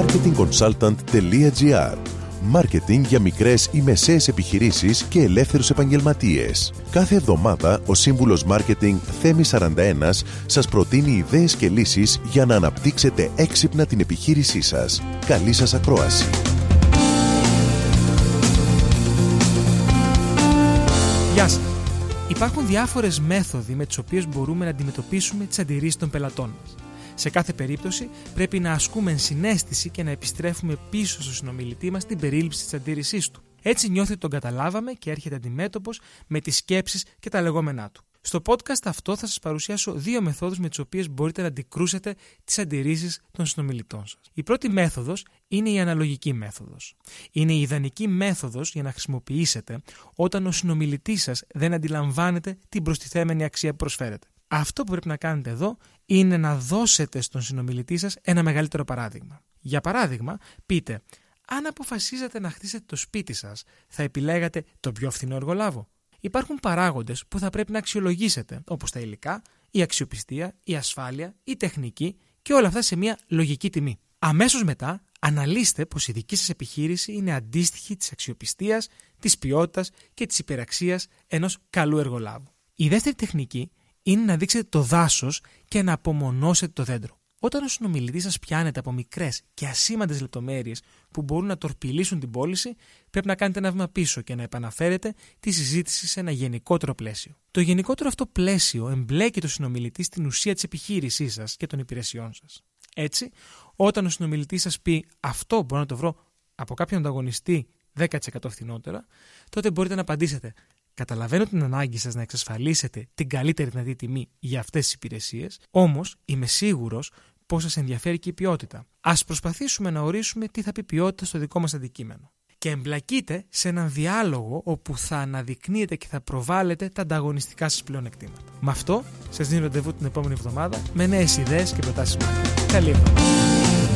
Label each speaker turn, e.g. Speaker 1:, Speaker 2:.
Speaker 1: marketingconsultant.gr Μάρκετινγκ για μικρές ή μεσαίες επιχειρήσεις και ελεύθερους επαγγελματίες. Κάθε εβδομάδα ο σύμβουλος Μάρκετινγκ Θέμη 41 σας προτείνει ιδέες και λύσεις για να αναπτύξετε έξυπνα την επιχείρησή σας. Καλή σας ακρόαση.
Speaker 2: Γεια σας. Υπάρχουν διάφορες μέθοδοι με τις οποίες μπορούμε να αντιμετωπίσουμε τις αντιρρήσεις των πελατών μας. Σε κάθε περίπτωση πρέπει να ασκούμε συνέστηση και να επιστρέφουμε πίσω στο συνομιλητή μας την περίληψη της αντίρρησής του. Έτσι νιώθει ότι τον καταλάβαμε και έρχεται αντιμέτωπος με τις σκέψεις και τα λεγόμενά του. Στο podcast αυτό θα σας παρουσιάσω δύο μεθόδους με τις οποίες μπορείτε να αντικρούσετε τις αντιρρήσεις των συνομιλητών σας. Η πρώτη μέθοδος είναι η αναλογική μέθοδος. Είναι η ιδανική μέθοδος για να χρησιμοποιήσετε όταν ο συνομιλητής σας δεν αντιλαμβάνεται την προστιθέμενη αξία που προσφέρετε. Αυτό που πρέπει να κάνετε εδώ είναι να δώσετε στον συνομιλητή σας ένα μεγαλύτερο παράδειγμα. Για παράδειγμα, πείτε αν αποφασίζετε να χτίσετε το σπίτι σας, θα επιλέγατε το πιο φθηνό εργολάβο. Υπάρχουν παράγοντες που θα πρέπει να αξιολογήσετε, όπως τα υλικά, η αξιοπιστία, η ασφάλεια, η τεχνική και όλα αυτά σε μια λογική τιμή. Αμέσως μετά, αναλύστε πως η δική σας επιχείρηση είναι αντίστοιχη της αξιοπιστίας, της ποιότητας και της υπεραξίας ενός καλού εργολάβου. Η δεύτερη τεχνική είναι να δείξετε το δάσος και να απομονώσετε το δέντρο. Όταν ο συνομιλητής σας πιάνεται από μικρές και ασήμαντες λεπτομέρειες που μπορούν να τορπιλήσουν την πώληση, πρέπει να κάνετε ένα βήμα πίσω και να επαναφέρετε τη συζήτηση σε ένα γενικότερο πλαίσιο. Το γενικότερο αυτό πλαίσιο εμπλέκει το συνομιλητή στην ουσία της επιχείρησής σας και των υπηρεσιών σας. Έτσι, όταν ο συνομιλητής σας πει αυτό μπορώ να το βρω από κάποιον ανταγωνιστή 10% φθηνότερα, τότε μπορείτε να απαντήσετε Καταλαβαίνω την ανάγκη σας να εξασφαλίσετε την καλύτερη δυνατή τιμή για αυτές τις υπηρεσίες, όμως είμαι σίγουρος πως σας ενδιαφέρει και η ποιότητα. Α προσπαθήσουμε να ορίσουμε τι θα πει ποιότητα στο δικό μας αντικείμενο. Και εμπλακείτε σε έναν διάλογο όπου θα αναδεικνύετε και θα προβάλλετε τα ανταγωνιστικά σας πλεονεκτήματα. Με αυτό, σας δίνω ραντεβού την επόμενη εβδομάδα με νέες ιδέες και προτάσεις μάρκετ. Καλή εβδομάδα.